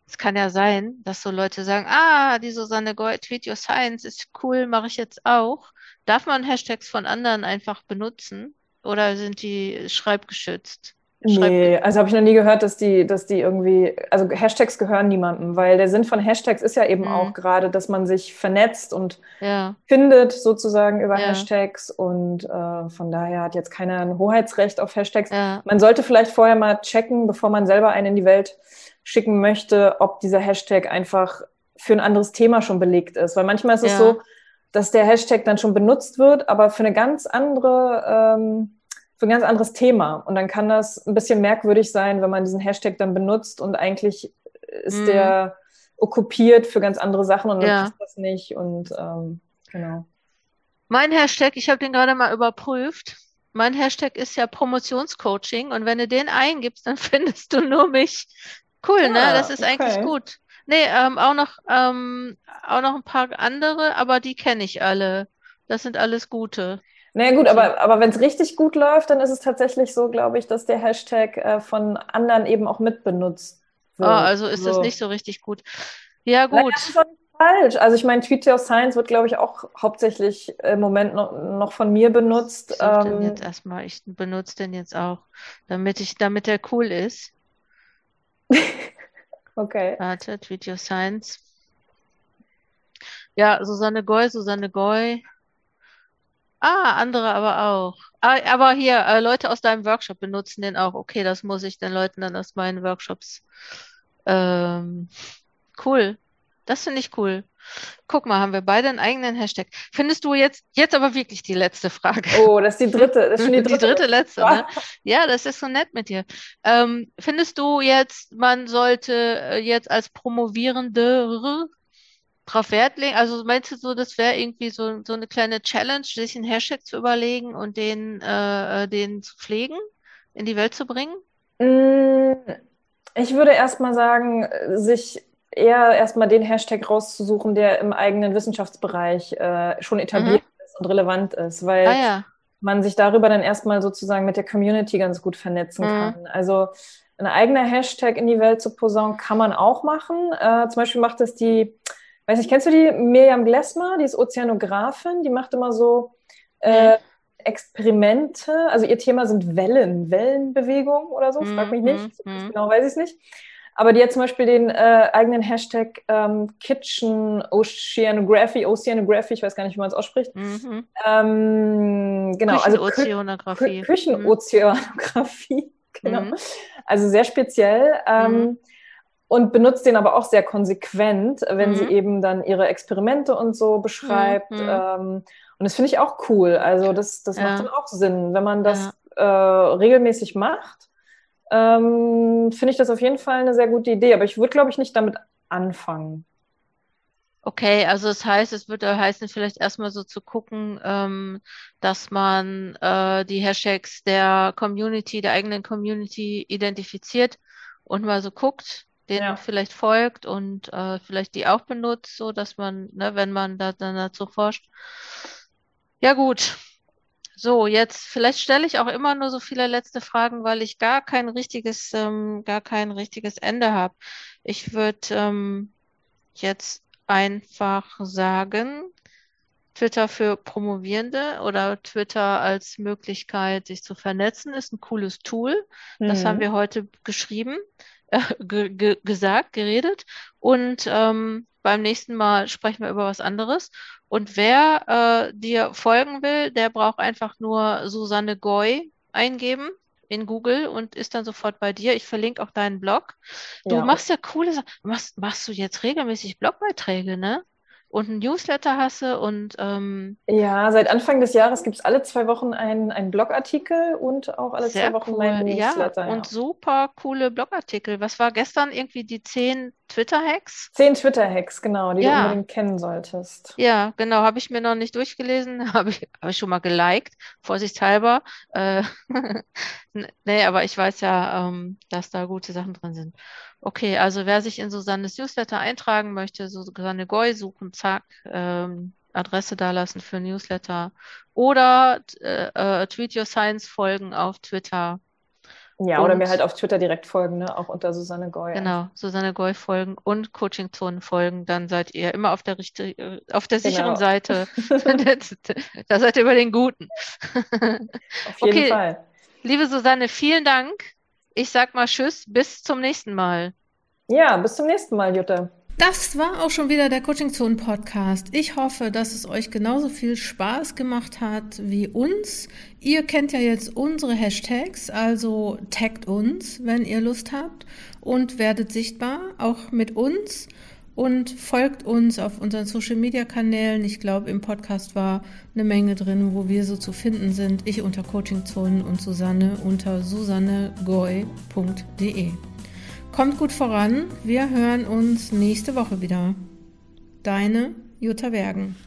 es kann ja sein, dass so Leute sagen, ah, die Susanne Goy, Tweet Your Science ist cool, mache ich jetzt auch. Darf man Hashtags von anderen einfach benutzen oder sind die schreibgeschützt? Nee, also habe ich noch nie gehört, dass die, dass die irgendwie, also Hashtags gehören niemandem, weil der Sinn von Hashtags ist ja eben Mhm. auch gerade, dass man sich vernetzt und Ja, findet sozusagen über Ja. Hashtags und äh, von daher hat jetzt keiner ein Hoheitsrecht auf Hashtags. ja, Man sollte vielleicht vorher mal checken, bevor man selber einen in die Welt schicken möchte, ob dieser Hashtag einfach für ein anderes Thema schon belegt ist. Weil manchmal ist es so, dass der Hashtag dann schon benutzt wird, aber für eine ganz andere, ähm, für ein ganz anderes Thema. Und dann kann das ein bisschen merkwürdig sein, wenn man diesen Hashtag dann benutzt und eigentlich ist Mhm. der okkupiert für ganz andere Sachen und dann Ja. passt das nicht. Und ähm, genau. Mein Hashtag, ich habe den gerade mal überprüft. Mein Hashtag ist ja Promotionscoaching und wenn du den eingibst, dann [laughs] findest du nur mich. Cool, ne? Ah, Das ist eigentlich okay. gut. Nee, ähm, auch noch, ähm, auch noch ein paar andere, aber die kenne ich alle. Das sind alles gute. Naja gut, aber, aber wenn es richtig gut läuft, dann ist es tatsächlich so, glaube ich, dass der Hashtag äh, von anderen eben auch mitbenutzt wird. Ah, also ist das So. nicht so richtig gut. Ja, Naja, gut. das ist auch nicht falsch. Also ich meine, Tweet Your Science wird, glaube ich, auch hauptsächlich im Moment noch, noch von mir benutzt. Ich suche den Ähm, jetzt erstmal. Ich benutze den jetzt auch, damit ich, damit der cool ist. [laughs] okay. Warte, Tweet Your Science. Ja, Susanne Goy, Susanne Goy. Ah, andere aber auch. Ah, aber hier, äh, Leute aus deinem Workshop benutzen den auch. Okay, das muss ich den Leuten dann aus meinen Workshops. Ähm, cool. Das finde ich cool. Guck mal, haben wir beide einen eigenen Hashtag. Findest du jetzt, jetzt aber wirklich die letzte Frage? Oh, das ist die dritte. Das ist schon die [laughs] Die dritte. dritte letzte, ne? [laughs] Ja, das ist so nett mit dir. Ähm, findest du jetzt, man sollte äh, jetzt als Promovierende drauf Wert legen? Also meinst du so, das wäre irgendwie so, so eine kleine Challenge, sich einen Hashtag zu überlegen und den, äh, äh, den zu pflegen, in die Welt zu bringen? Mm, Ich würde erstmal sagen, sich eher erstmal den Hashtag rauszusuchen, der im eigenen Wissenschaftsbereich äh, schon etabliert ist und relevant ist, weil Ah ja. man sich darüber dann erstmal sozusagen mit der Community ganz gut vernetzen Mhm. kann. Also ein eigener Hashtag in die Welt zu posaunen kann man auch machen. Äh, zum Beispiel macht das die, weiß nicht, kennst du die Mirjam Glessmer, die ist Ozeanografin, die macht immer so äh. Experimente. Also ihr Thema sind Wellen, Wellenbewegung oder so, frag mich nicht. Mhm, mhm. Genau weiß ich es nicht. Aber die hat zum Beispiel den äh, eigenen Hashtag ähm, Kitchen Oceanography, Oceanography, ich weiß gar nicht, wie man es ausspricht. Mhm. Ähm, genau, also Kü Küchenozeanographie. Kü Küchenozeanographie, [laughs] genau. Mhm. Also sehr speziell. Ähm, Mhm. Und benutzt den aber auch sehr konsequent, wenn sie Mhm. eben dann ihre Experimente und so beschreibt. Mhm. Ähm, und das finde ich auch cool. Also das, das Ja. macht dann auch Sinn. Wenn man das äh, regelmäßig macht, ähm, finde ich das auf jeden Fall eine sehr gute Idee. Aber ich würde, glaube ich, nicht damit anfangen. Okay, also das heißt, es würde heißen, vielleicht erstmal so zu gucken, ähm, dass man äh, die Hashtags der Community, der eigenen Community identifiziert und mal so guckt, denen Ja. vielleicht folgt und äh, vielleicht die auch benutzt, so dass man, ne, wenn man da dann dazu forscht. Ja, gut. So, jetzt vielleicht stelle ich auch immer nur so viele letzte Fragen, weil ich gar kein richtiges, ähm, gar kein richtiges Ende habe. Ich würde ähm, jetzt einfach sagen, Twitter für Promovierende oder Twitter als Möglichkeit, sich zu vernetzen, ist ein cooles Tool. Das Mhm. haben wir heute geschrieben, äh, ge ge gesagt, geredet. Und ähm, beim nächsten Mal sprechen wir über was anderes. Und wer äh, dir folgen will, der braucht einfach nur Susanne Goy eingeben in Google und ist dann sofort bei dir. Ich verlinke auch deinen Blog. Du Ja. machst ja coole Sachen. Machst, machst du jetzt regelmäßig Blogbeiträge, ne? Und ein Newsletter hast du und ähm, Ja, seit Anfang des Jahres gibt es alle zwei Wochen einen, einen Blogartikel und auch alle zwei Wochen cool. meinen Ja, Newsletter. und super coole Blogartikel. Was war gestern irgendwie die zehn Twitter-Hacks. Zehn Twitter-Hacks, genau, die Ja. du unbedingt kennen solltest. Ja, genau, habe ich mir noch nicht durchgelesen, [laughs] habe ich, habe ich schon mal geliked, vorsichtshalber. Äh, [laughs] nee, aber ich weiß ja, ähm, dass da gute Sachen drin sind. Okay, also wer sich in Susannes Newsletter eintragen möchte, Susanne Goy suchen, zack, ähm, Adresse dalassen für Newsletter oder äh, äh, Tweet Your Science folgen auf Twitter. Ja, oder Und- mir halt auf Twitter direkt folgen, ne? Auch unter Susanne Goy. Genau, Susanne Goy folgen und Coaching Zonen folgen, dann seid ihr immer auf der richtigen, auf der sicheren Genau. Seite. [laughs] [laughs] Da seid ihr über den Guten. [laughs] Auf jeden Okay. Fall. Liebe Susanne, vielen Dank. Ich sag mal Tschüss, bis zum nächsten Mal. Ja, bis zum nächsten Mal, Jutta. Das war auch schon wieder der Coaching Zone Podcast. Ich hoffe, dass es euch genauso viel Spaß gemacht hat wie uns. Ihr kennt ja jetzt unsere Hashtags, also taggt uns, wenn ihr Lust habt und werdet sichtbar, auch mit uns und folgt uns auf unseren Social Media Kanälen. Ich glaube, im Podcast war eine Menge drin, wo wir so zu finden sind. Ich unter Coaching Zone und Susanne unter susannegoy.de. Kommt gut voran. Wir hören uns nächste Woche wieder. Deine Jutta Wergen.